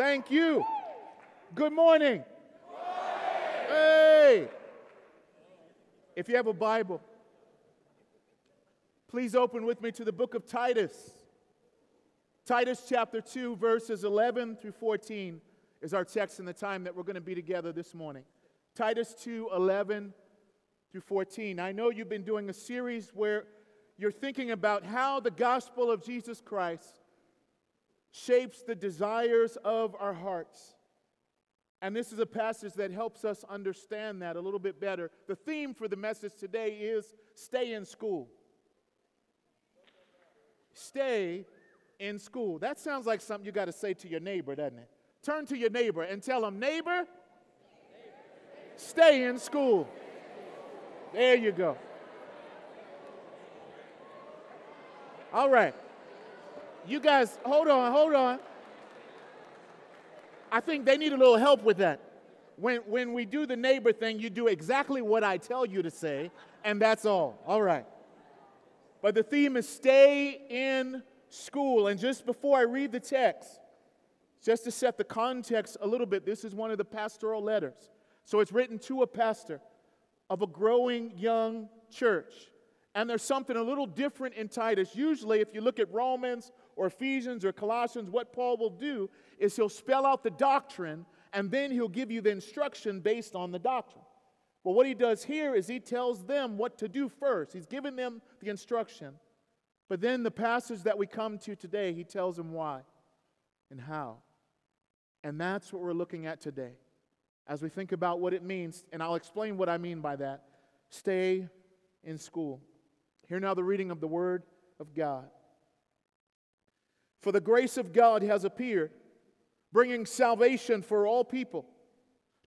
Thank you. Good morning. Hey. If you have a Bible, please open with me to the book of Titus. Titus chapter 2, verses 11 through 14 is our text in the time that we're going to be together this morning. Titus 2, 11 through 14. I know you've been doing a series where you're thinking about how the gospel of Jesus Christ shapes the desires of our hearts. And this is a passage that helps us understand that a little bit better. The theme for the message today is stay in school. Stay in school. That sounds like something you got to say to your neighbor, doesn't it? Turn to your neighbor and tell him, neighbor, stay in school. There you go. All right. You guys, hold on, hold on. I think they need a little help with that. When, when we do the neighbor thing, you do exactly what I tell you to say, and that's all. All right. But the theme is stay in school. And just before I read the text, just to set the context a little bit, this is one of the pastoral letters. So it's written to a pastor of a growing young church. And there's something a little different in Titus. Usually, if you look at Romans or Ephesians or Colossians, what Paul will do is he'll spell out the doctrine and then he'll give you the instruction based on the doctrine. But what he does here is he tells them what to do first. He's giving them the instruction. But then the passage that we come to today, he tells them why and how. And that's what we're looking at today as we think about what it means. And I'll explain what I mean by that. Stay in school. Hear now the reading of the Word of God. For the grace of God has appeared, bringing salvation for all people,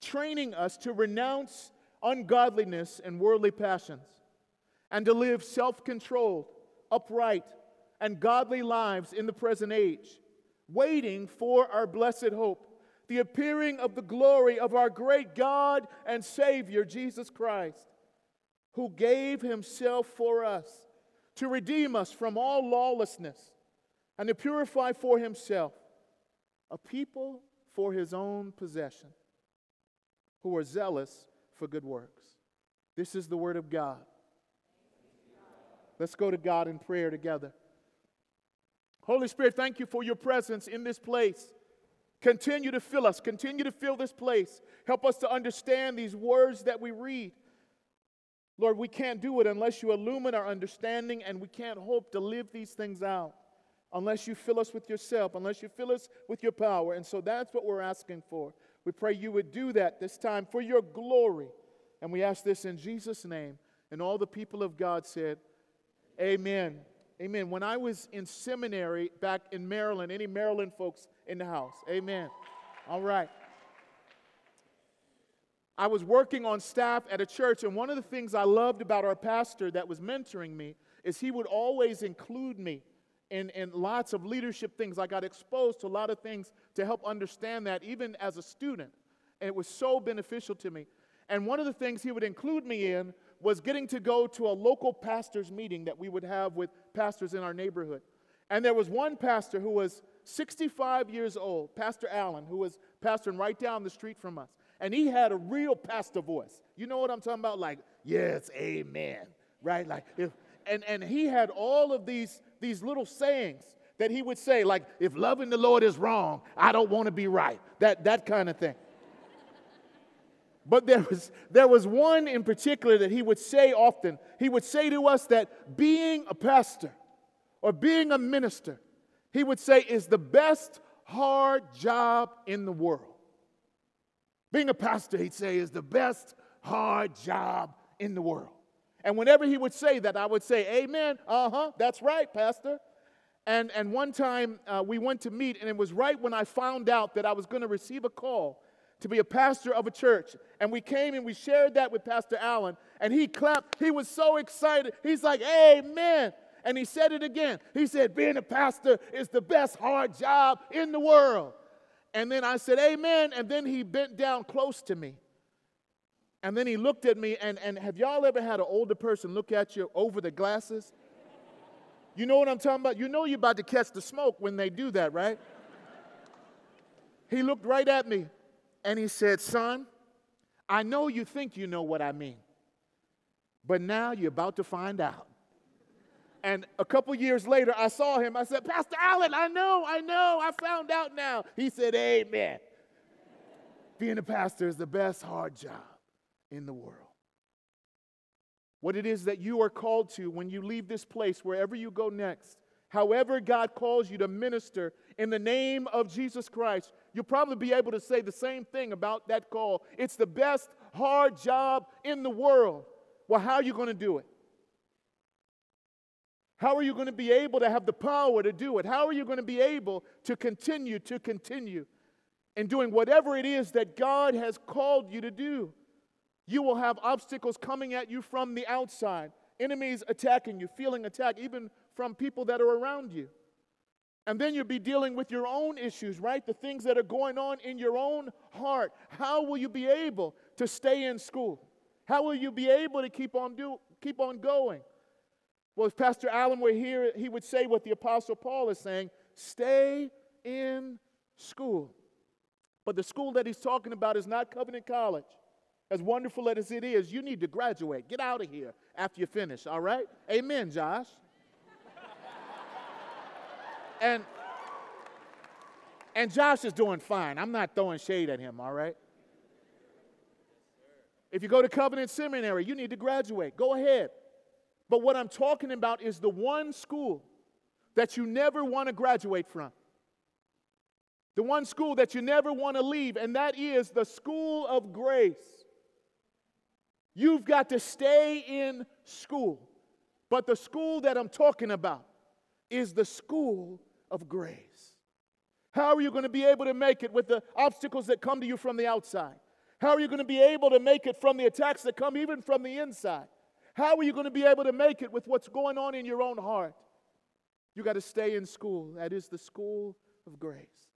training us to renounce ungodliness and worldly passions, and to live self controlled, upright, and godly lives in the present age, waiting for our blessed hope, the appearing of the glory of our great God and Savior, Jesus Christ, who gave himself for us to redeem us from all lawlessness and to purify for himself a people for his own possession who are zealous for good works. This is the word of God. Let's go to God in prayer together. Holy Spirit, thank you for your presence in this place. Continue to fill us, continue to fill this place. Help us to understand these words that we read. Lord, we can't do it unless you illumine our understanding, and we can't hope to live these things out unless you fill us with yourself, unless you fill us with your power. And so that's what we're asking for. We pray you would do that this time for your glory. And we ask this in Jesus' name. And all the people of God said, Amen. Amen. When I was in seminary back in Maryland, any Maryland folks in the house? Amen. All right. I was working on staff at a church, and one of the things I loved about our pastor that was mentoring me is he would always include me in, in lots of leadership things. I got exposed to a lot of things to help understand that, even as a student. And it was so beneficial to me. And one of the things he would include me in was getting to go to a local pastors' meeting that we would have with pastors in our neighborhood. And there was one pastor who was 65 years old, Pastor Allen, who was pastoring right down the street from us. And he had a real pastor voice. You know what I'm talking about? Like, yes, amen. Right? Like, if, and, and he had all of these these little sayings that he would say, like, if loving the Lord is wrong, I don't want to be right. That, that kind of thing. But there was, there was one in particular that he would say often. He would say to us that being a pastor or being a minister, he would say, is the best hard job in the world. Being a pastor, he'd say, is the best hard job in the world. And whenever he would say that, I would say, Amen. Uh huh. That's right, Pastor. And, and one time uh, we went to meet, and it was right when I found out that I was going to receive a call to be a pastor of a church. And we came and we shared that with Pastor Allen, and he clapped. He was so excited. He's like, Amen. And he said it again. He said, Being a pastor is the best hard job in the world. And then I said, Amen. And then he bent down close to me. And then he looked at me, and, and have y'all ever had an older person look at you over the glasses? You know what I'm talking about? You know you're about to catch the smoke when they do that, right? he looked right at me and he said, Son, I know you think you know what I mean, but now you're about to find out. And a couple years later, I saw him. I said, Pastor Allen, I know, I know, I found out now. He said, Amen. Being a pastor is the best hard job in the world. What it is that you are called to when you leave this place, wherever you go next, however God calls you to minister in the name of Jesus Christ, you'll probably be able to say the same thing about that call. It's the best hard job in the world. Well, how are you going to do it? How are you going to be able to have the power to do it? How are you going to be able to continue to continue in doing whatever it is that God has called you to do? You will have obstacles coming at you from the outside, enemies attacking you, feeling attacked, even from people that are around you. And then you'll be dealing with your own issues, right? The things that are going on in your own heart. How will you be able to stay in school? How will you be able to keep on do, keep on going? Well, if Pastor Allen were here, he would say what the Apostle Paul is saying stay in school. But the school that he's talking about is not Covenant College. As wonderful as it is, you need to graduate. Get out of here after you finish, all right? Amen, Josh. and and Josh is doing fine. I'm not throwing shade at him, all right? If you go to Covenant Seminary, you need to graduate. Go ahead. But what I'm talking about is the one school that you never want to graduate from. The one school that you never want to leave, and that is the school of grace. You've got to stay in school. But the school that I'm talking about is the school of grace. How are you going to be able to make it with the obstacles that come to you from the outside? How are you going to be able to make it from the attacks that come even from the inside? How are you going to be able to make it with what's going on in your own heart? You got to stay in school. That is the school of grace.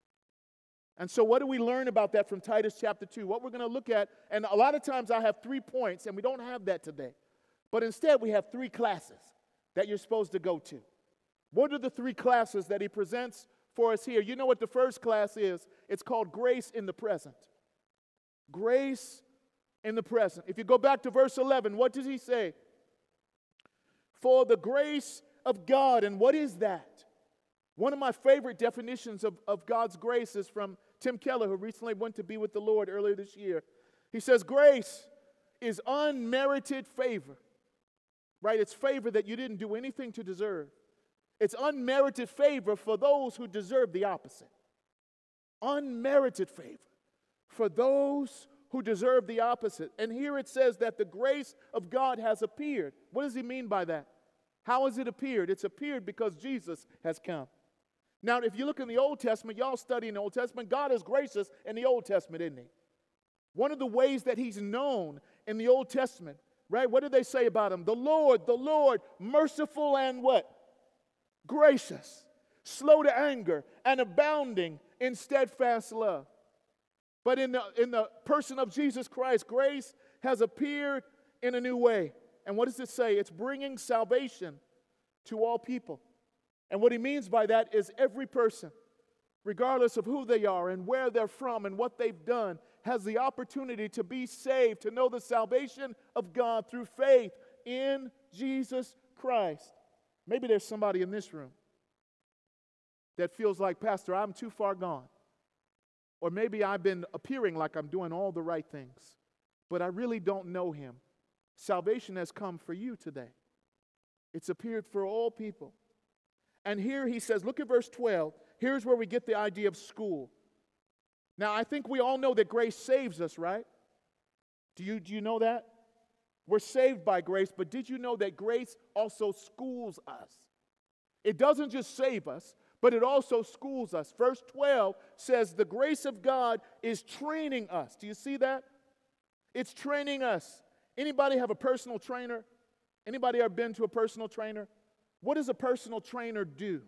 And so, what do we learn about that from Titus chapter 2? What we're going to look at, and a lot of times I have three points, and we don't have that today. But instead, we have three classes that you're supposed to go to. What are the three classes that he presents for us here? You know what the first class is? It's called Grace in the Present. Grace in the present. If you go back to verse 11, what does he say? for the grace of God. And what is that? One of my favorite definitions of, of God's grace is from Tim Keller, who recently went to be with the Lord earlier this year. He says, Grace is unmerited favor, right? It's favor that you didn't do anything to deserve. It's unmerited favor for those who deserve the opposite. Unmerited favor for those who deserve the opposite. And here it says that the grace of God has appeared. What does he mean by that? How has it appeared? It's appeared because Jesus has come. Now, if you look in the Old Testament, y'all study in the Old Testament, God is gracious in the Old Testament, isn't he? One of the ways that he's known in the Old Testament, right? What did they say about him? The Lord, the Lord, merciful and what? Gracious, slow to anger, and abounding in steadfast love. But in the, in the person of Jesus Christ, grace has appeared in a new way. And what does it say? It's bringing salvation to all people. And what he means by that is every person, regardless of who they are and where they're from and what they've done, has the opportunity to be saved, to know the salvation of God through faith in Jesus Christ. Maybe there's somebody in this room that feels like, Pastor, I'm too far gone. Or maybe I've been appearing like I'm doing all the right things, but I really don't know Him. Salvation has come for you today, it's appeared for all people. And here he says, look at verse 12. Here's where we get the idea of school. Now, I think we all know that grace saves us, right? Do you, do you know that? We're saved by grace, but did you know that grace also schools us? It doesn't just save us, but it also schools us. Verse 12 says, The grace of God is training us. Do you see that? It's training us. Anybody have a personal trainer? Anybody ever been to a personal trainer? What does a personal trainer do?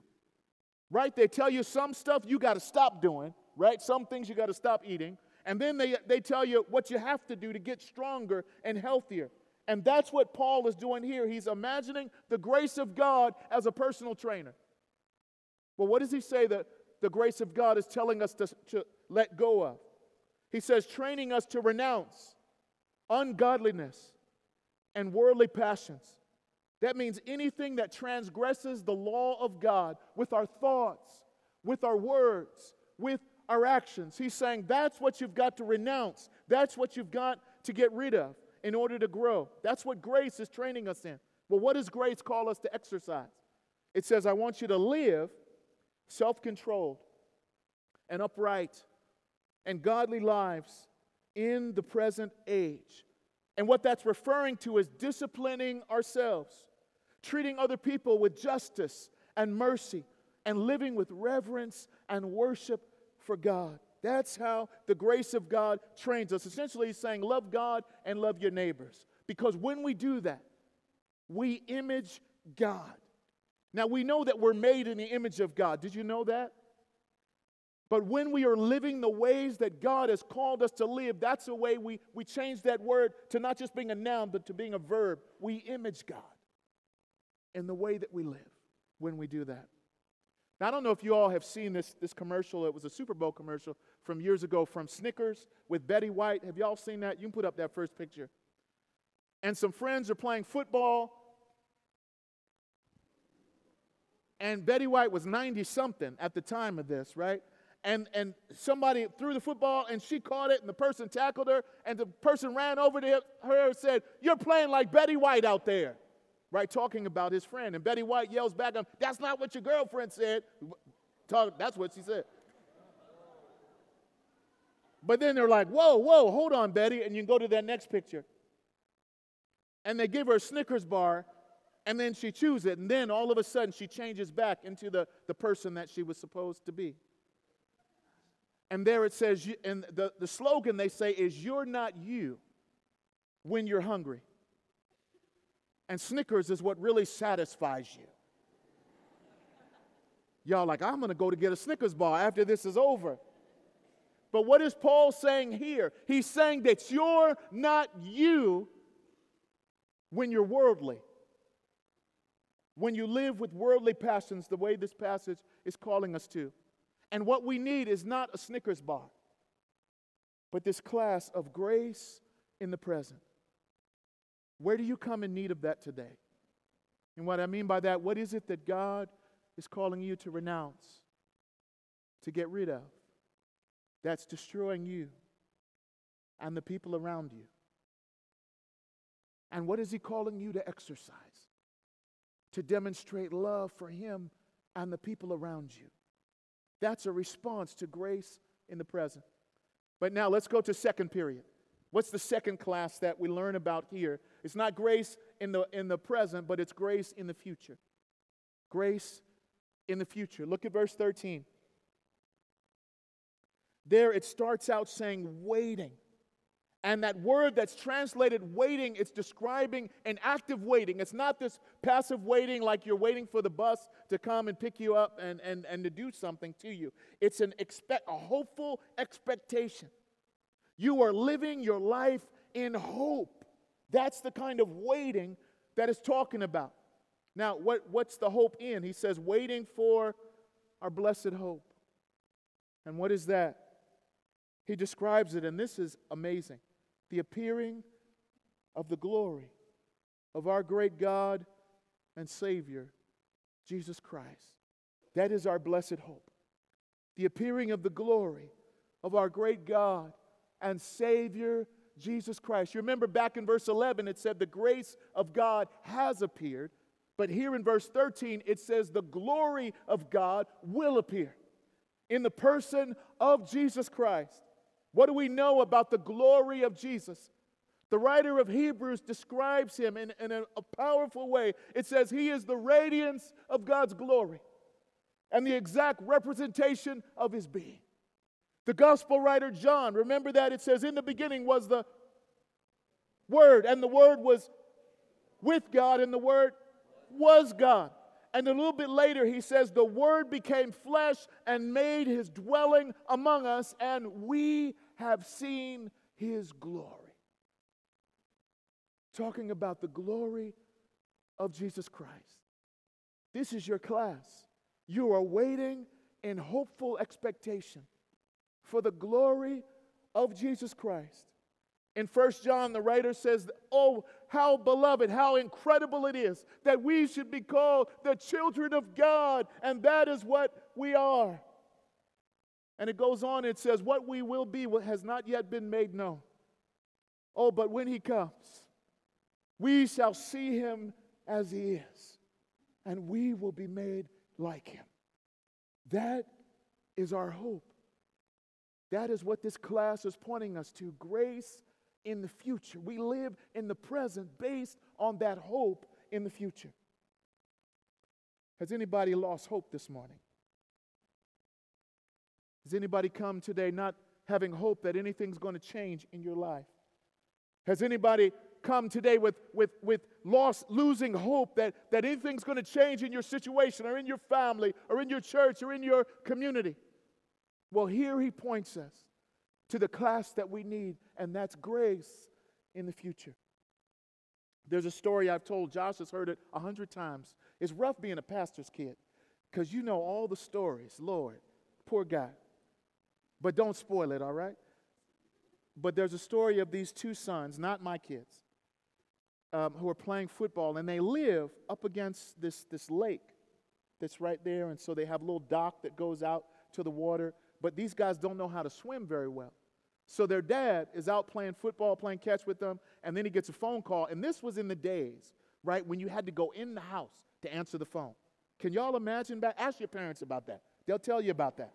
Right? They tell you some stuff you got to stop doing, right? Some things you got to stop eating. And then they, they tell you what you have to do to get stronger and healthier. And that's what Paul is doing here. He's imagining the grace of God as a personal trainer. Well, what does he say that the grace of God is telling us to, to let go of. He says, training us to renounce ungodliness and worldly passions. That means anything that transgresses the law of God with our thoughts, with our words, with our actions. He's saying that's what you've got to renounce. That's what you've got to get rid of in order to grow. That's what grace is training us in. Well, what does grace call us to exercise? It says, I want you to live self controlled and upright and godly lives in the present age. And what that's referring to is disciplining ourselves, treating other people with justice and mercy, and living with reverence and worship for God. That's how the grace of God trains us. Essentially, he's saying, Love God and love your neighbors. Because when we do that, we image God. Now, we know that we're made in the image of God. Did you know that? But when we are living the ways that God has called us to live, that's the way we, we change that word to not just being a noun, but to being a verb. We image God in the way that we live when we do that. Now, I don't know if you all have seen this, this commercial. It was a Super Bowl commercial from years ago from Snickers with Betty White. Have y'all seen that? You can put up that first picture. And some friends are playing football. And Betty White was 90 something at the time of this, right? and, and somebody threw the football and she caught it and the person tackled her and the person ran over to her and said, You're playing like Betty White out there, right? Talking about his friend. And Betty White yells back, um, That's not what your girlfriend said. That's what she said. But then they're like, Whoa, whoa, hold on, Betty. And you can go to that next picture. And they give her a Snickers bar and then she chews it. And then all of a sudden she changes back into the, the person that she was supposed to be. And there it says, and the, the slogan they say is, You're not you when you're hungry. And Snickers is what really satisfies you. Y'all, like, I'm gonna go to get a Snickers bar after this is over. But what is Paul saying here? He's saying that you're not you when you're worldly. When you live with worldly passions, the way this passage is calling us to. And what we need is not a Snickers bar, but this class of grace in the present. Where do you come in need of that today? And what I mean by that, what is it that God is calling you to renounce, to get rid of, that's destroying you and the people around you? And what is He calling you to exercise, to demonstrate love for Him and the people around you? That's a response to grace in the present. But now let's go to second period. What's the second class that we learn about here? It's not grace in the, in the present, but it's grace in the future. Grace in the future. Look at verse 13. There it starts out saying waiting. And that word that's translated waiting, it's describing an active waiting. It's not this passive waiting like you're waiting for the bus to come and pick you up and, and, and to do something to you. It's an expect, a hopeful expectation. You are living your life in hope. That's the kind of waiting that is talking about. Now, what, what's the hope in? He says, waiting for our blessed hope. And what is that? He describes it, and this is amazing the appearing of the glory of our great God and Savior, Jesus Christ. That is our blessed hope. The appearing of the glory of our great God and Savior, Jesus Christ. You remember back in verse 11, it said the grace of God has appeared. But here in verse 13, it says the glory of God will appear in the person of Jesus Christ. What do we know about the glory of Jesus? The writer of Hebrews describes him in, in a, a, powerful way. It says, He is the radiance of God's glory and the exact representation of His being. The gospel writer John, remember that? It says, In the beginning was the Word, and the Word was with God, and the Word was God. And a little bit later, he says, The Word became flesh and made his dwelling among us, and we have seen his glory. Talking about the glory of Jesus Christ. This is your class. You are waiting in hopeful expectation for the glory of Jesus Christ. In First John, the writer says, Oh, how beloved, how incredible it is that we should be called the children of God, and that is what we are. And it goes on, it says, What we will be has not yet been made known. Oh, but when he comes, we shall see him as he is, and we will be made like him. That is our hope. That is what this class is pointing us to grace in the future. We live in the present based on that hope in the future. Has anybody lost hope this morning? Has anybody come today not having hope that anything's going to change in your life? Has anybody come today with, with, with loss, losing hope that, that anything's going to change in your situation or in your family or in your church or in your community? Well, here he points us to the class that we need, and that's grace in the future. There's a story I've told, Josh has heard it a hundred times. It's rough being a pastor's kid because you know all the stories. Lord, poor guy. But don't spoil it, all right? But there's a story of these two sons, not my kids, um, who are playing football, and they live up against this, this lake that's right there. And so they have a little dock that goes out to the water. But these guys don't know how to swim very well. So their dad is out playing football, playing catch with them, and then he gets a phone call. And this was in the days, right, when you had to go in the house to answer the phone. Can y'all imagine that? Ask your parents about that. They'll tell you about that.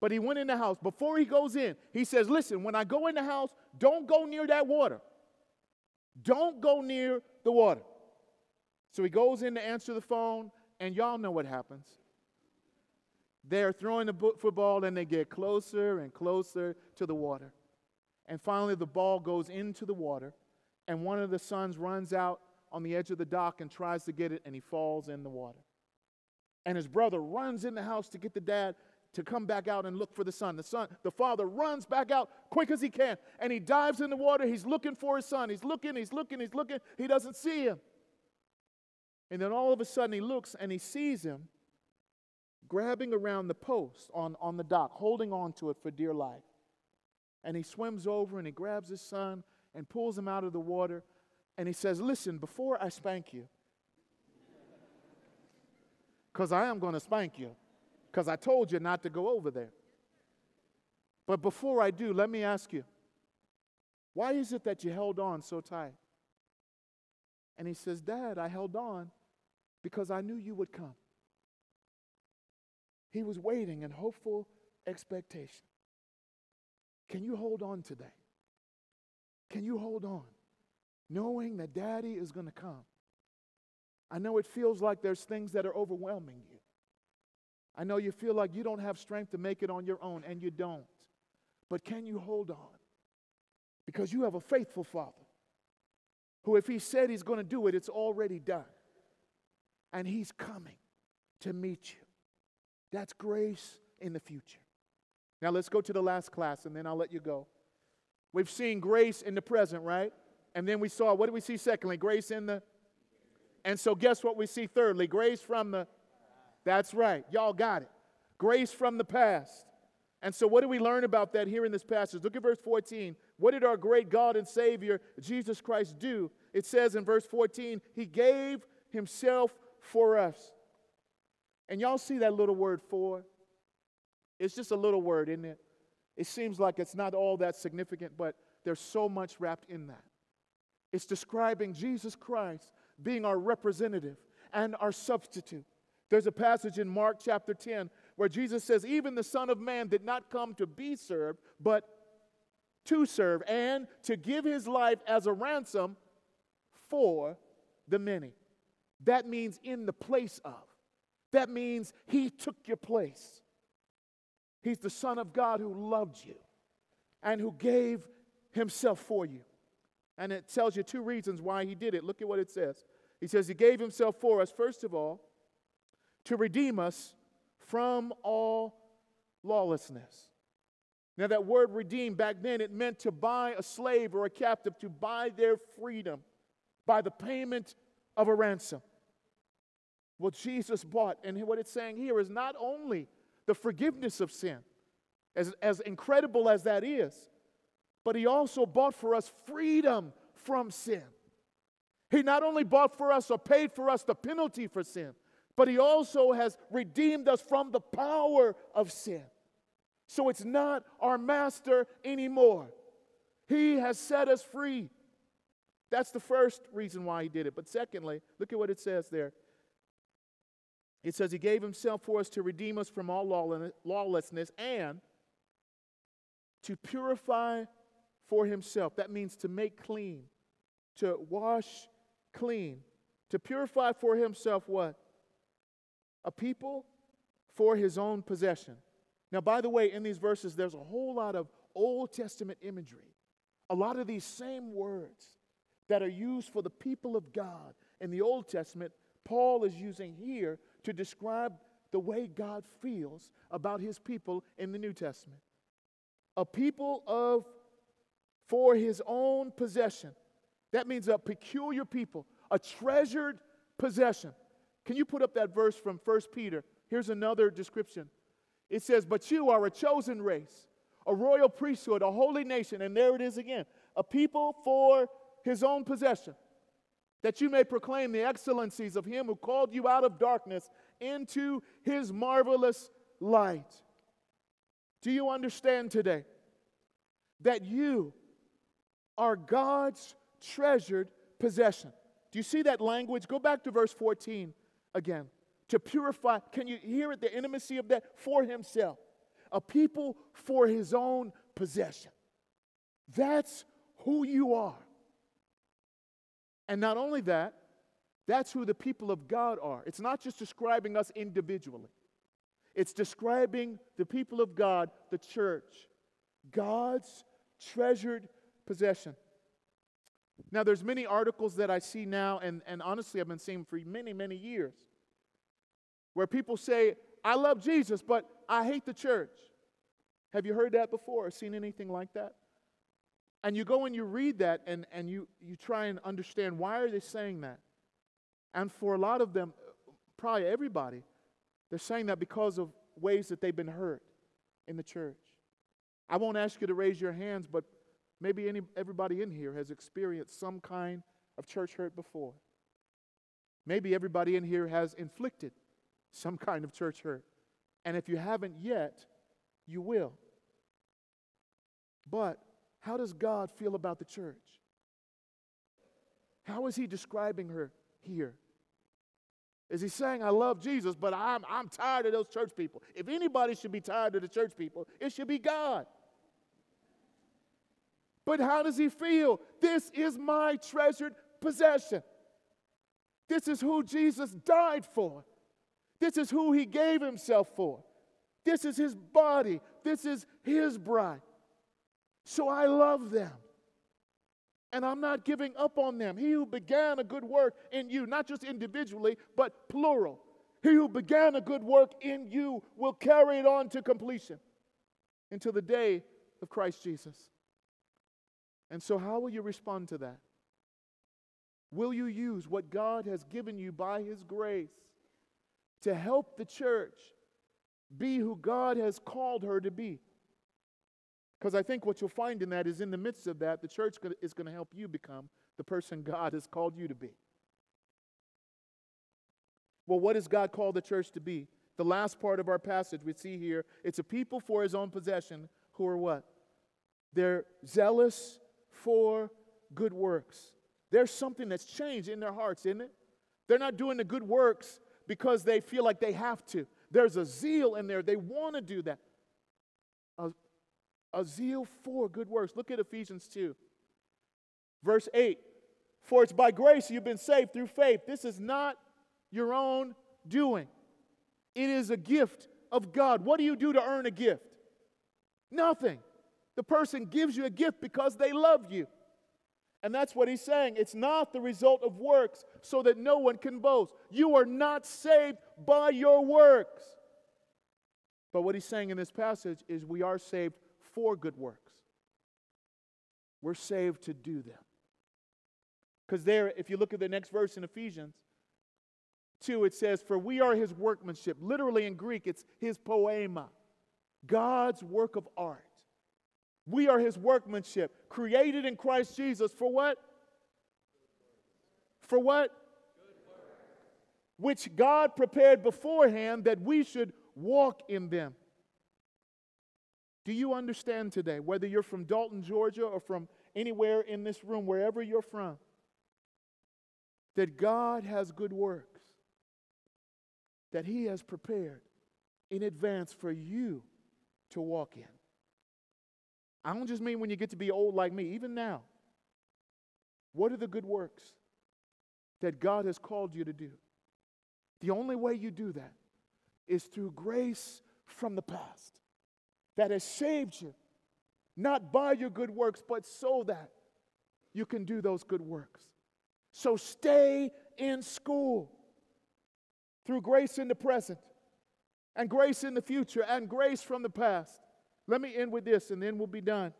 But he went in the house. Before he goes in, he says, Listen, when I go in the house, don't go near that water. Don't go near the water. So he goes in to answer the phone, and y'all know what happens. They're throwing the football and they get closer and closer to the water. And finally, the ball goes into the water, and one of the sons runs out on the edge of the dock and tries to get it, and he falls in the water. And his brother runs in the house to get the dad to come back out and look for the son. The son, the father runs back out quick as he can, and he dives in the water. He's looking for his son. He's looking, he's looking, he's looking. He doesn't see him. And then all of a sudden he looks and he sees him grabbing around the post on, on the dock, holding on to it for dear life. And he swims over and he grabs his son and pulls him out of the water. And he says, Listen, before I spank you, because I am going to spank you, because I told you not to go over there. But before I do, let me ask you, why is it that you held on so tight? And he says, Dad, I held on because I knew you would come. He was waiting in hopeful expectation. Can you hold on today? Can you hold on knowing that daddy is going to come? I know it feels like there's things that are overwhelming you. I know you feel like you don't have strength to make it on your own, and you don't. But can you hold on? Because you have a faithful father who, if he said he's going to do it, it's already done. And he's coming to meet you. That's grace in the future. Now let's go to the last class and then I'll let you go. We've seen grace in the present, right? And then we saw, what did we see secondly? Grace in the. And so guess what we see thirdly? Grace from the. That's right. Y'all got it. Grace from the past. And so, what do we learn about that here in this passage? Look at verse 14. What did our great God and Savior, Jesus Christ, do? It says in verse 14, He gave Himself for us. And y'all see that little word for? It's just a little word, isn't it? It seems like it's not all that significant, but there's so much wrapped in that. It's describing Jesus Christ being our representative and our substitute. There's a passage in Mark chapter 10 where Jesus says, Even the Son of Man did not come to be served, but to serve and to give his life as a ransom for the many. That means in the place of. That means he took your place. He's the Son of God who loved you and who gave himself for you. And it tells you two reasons why he did it. Look at what it says. He says he gave himself for us, first of all, to redeem us from all lawlessness. Now, that word redeem back then, it meant to buy a slave or a captive, to buy their freedom by the payment of a ransom what Jesus bought. And what it's saying here is not only the forgiveness of sin, as, as incredible as that is. But He also bought for us freedom from sin. He not only bought for us or paid for us the penalty for sin, but He also has redeemed us from the power of sin. So it's not our master anymore. He has set us free. That's the first reason why He did it. But secondly, look at what it says there. It says, He gave Himself for us to redeem us from all lawlessness and to purify for Himself. That means to make clean, to wash clean, to purify for Himself what? A people for His own possession. Now, by the way, in these verses, there's a whole lot of Old Testament imagery. A lot of these same words that are used for the people of God in the Old Testament, Paul is using here to describe the way God feels about his people in the New Testament. A people of for his own possession. That means a peculiar people, a treasured possession. Can you put up that verse from 1 Peter? Here's another description. It says, But you are a chosen race, a royal priesthood, a holy nation. And there it is again a people for his own possession, that you may proclaim the excellencies of him who called you out of darkness into his marvelous light. Do you understand today that you are God's treasured possession? Do you see that language? Go back to verse 14 again. To purify, can you hear it? The intimacy of that for himself. A people for his own possession. That's who you are. And not only that, that's who the people of God are. It's not just describing us individually, it's describing the people of God, the church, God's treasured possession. Now, there's many articles that I see now, and, and honestly, I've been seeing for many, many years, where people say, I love Jesus, but I hate the church. Have you heard that before or seen anything like that? And you go and you read that and, and you, you try and understand why are they saying that? And for a lot of them, probably everybody, they're saying that because of ways that they've been hurt in the church. I won't ask you to raise your hands, but maybe any, everybody in here has experienced some kind of church hurt before. Maybe everybody in here has inflicted some kind of church hurt. And if you haven't yet, you will. But how does God feel about the church? How is he describing her here? Is he saying, I love Jesus, but I'm, I'm tired of those church people? If anybody should be tired of the church people, it should be God. But how does he feel? This is my treasured possession. This is who Jesus died for. This is who he gave himself for. This is his body. This is his bride. So I love them. And I'm not giving up on them. He who began a good work in you, not just individually, but plural. He who began a good work in you will carry it on to completion until the day of Christ Jesus. And so, how will you respond to that? Will you use what God has given you by His grace to help the church be who God has called her to be? Because I think what you'll find in that is in the midst of that, the church is going to help you become the person God has called you to be. Well, what does God call the church to be? The last part of our passage we see here it's a people for his own possession who are what? They're zealous for good works. There's something that's changed in their hearts, isn't it? They're not doing the good works because they feel like they have to. There's a zeal in there. They want to do that a zeal for good works. Look at Ephesians 2, verse 8. For it's by grace you've been saved through faith. This is not your own doing, it is a gift of God. What do you do to earn a gift? Nothing. The person gives you a gift because they love you. And that's what he's saying. It's not the result of works so that no one can boast. You are not saved by your works. But what he's saying in this passage is we are saved for good works. We're saved to do them. Because there, if you look at the next verse in Ephesians, 2, it says, For we are his workmanship. Literally in Greek, it's his poema, God's work of art. We are his workmanship, created in Christ Jesus for what? For what? Which God prepared beforehand that we should walk in them. Do you understand today, whether you're from Dalton, Georgia, or from anywhere in this room, wherever you're from, that God has good works that He has prepared in advance for you to walk in? I don't just mean when you get to be old like me, even now. What are the good works that God has called you to do? The only way you do that is through grace from the past that has saved you, not by your good works, but so that you can do those good works. So stay in school through grace in the present and grace in the future and grace from the past. Let me end with this and then we'll be done.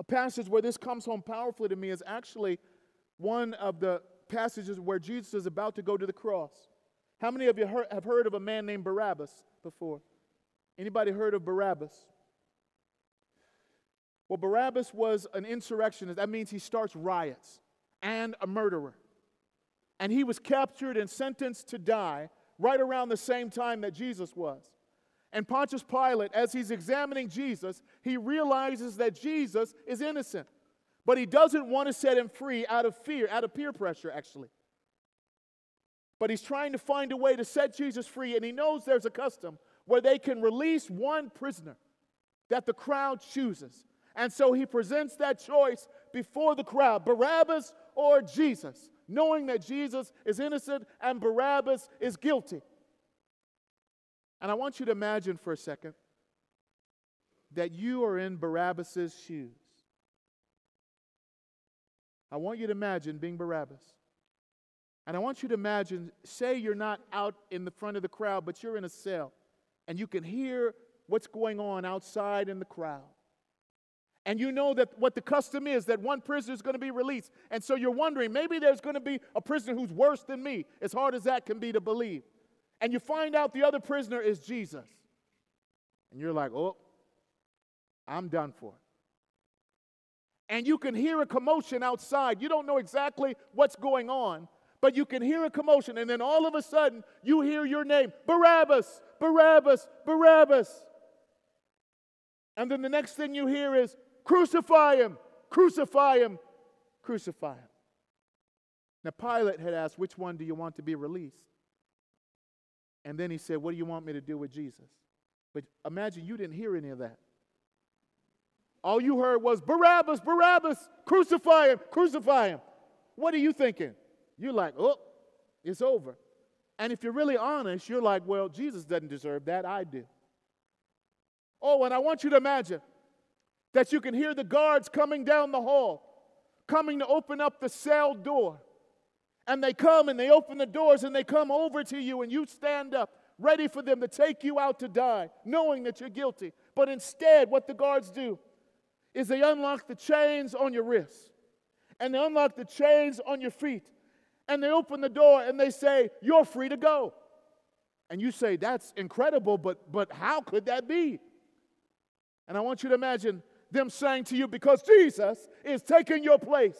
A passage where this comes home powerfully to me is actually one of the passages where Jesus is about to go to the cross. How many of you have heard of a man named Barabbas before? Anybody heard of Barabbas? Well, Barabbas was an insurrectionist. That means he starts riots and a murderer. And he was captured and sentenced to die right around the same time that Jesus was. And Pontius Pilate, as he's examining Jesus, he realizes that Jesus is innocent. But he doesn't want to set him free out of fear, out of peer pressure, actually. But he's trying to find a way to set Jesus free, and he knows there's a custom where they can release one prisoner that the crowd chooses. And so he presents that choice before the crowd Barabbas or Jesus, knowing that Jesus is innocent and Barabbas is guilty. And I want you to imagine for a second that you are in Barabbas's shoes. I want you to imagine being Barabbas. And I want you to imagine, say you're not out in the front of the crowd, but you're in a cell and you can hear what's going on outside in the crowd. And you know that what the custom is that one prisoner is going to be released. And so you're wondering, maybe there's going to be a prisoner who's worse than me, as hard as that can be to believe. And you find out the other prisoner is Jesus. And you're like, oh, I'm done for. And you can hear a commotion outside. You don't know exactly what's going on, but you can hear a commotion. And then all of a sudden, you hear your name Barabbas, Barabbas, Barabbas. And then the next thing you hear is, Crucify him, crucify him, crucify him. Now, Pilate had asked, Which one do you want to be released? And then he said, What do you want me to do with Jesus? But imagine you didn't hear any of that. All you heard was, Barabbas, Barabbas, crucify him, crucify him. What are you thinking? You're like, Oh, it's over. And if you're really honest, you're like, well, Jesus doesn't deserve that. I do. Oh, and I want you to imagine that you can hear the guards coming down the hall, coming to open up the cell door. And they come and they open the doors and they come over to you, and you stand up, ready for them to take you out to die, knowing that you're guilty. But instead, what the guards do is they unlock the chains on your wrists and they unlock the chains on your feet and they open the door and they say, You're free to go. And you say, That's incredible, but, but how could that be? And I want you to imagine them saying to you, Because Jesus is taking your place,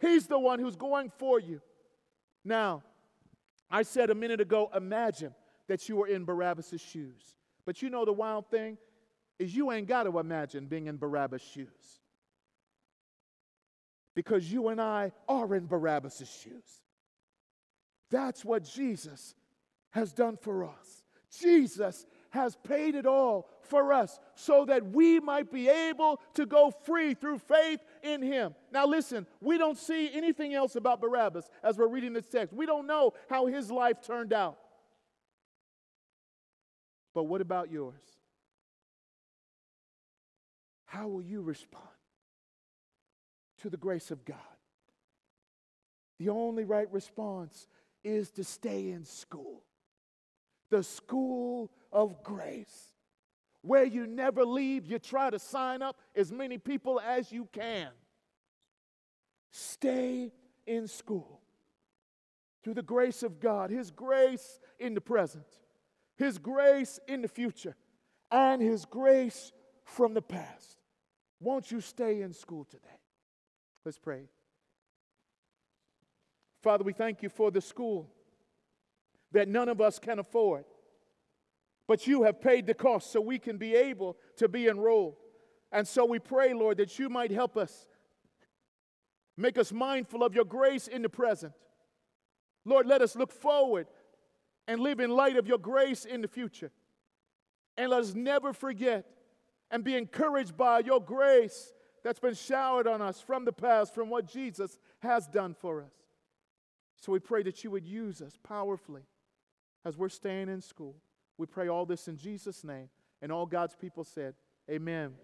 He's the one who's going for you. Now, I said a minute ago, imagine that you were in Barabbas' shoes. But you know the wild thing is you ain't got to imagine being in Barabbas' shoes because you and I are in Barabbas' shoes. That's what Jesus has done for us. Jesus has paid it all for us so that we might be able to go free through faith in him. Now, listen, we don't see anything else about Barabbas as we're reading this text. We don't know how his life turned out. But what about yours? How will you respond? To the grace of God. The only right response is to stay in school, the school of grace, where you never leave. You try to sign up as many people as you can. Stay in school. through the grace of God, His grace in the present, His grace in the future, and His grace from the past. Won't you stay in school today? Let's pray. Father, we thank you for the school that none of us can afford, but you have paid the cost so we can be able to be enrolled. And so we pray, Lord, that you might help us, make us mindful of your grace in the present Lord, let us look forward and live in light of your grace in the future. And let us never forget and be encouraged by your grace that's been showered on us from the past, from what Jesus has done for us. So we pray that you would use us powerfully as we're staying in school. We pray all this in Jesus' name. And all God's people said, Amen.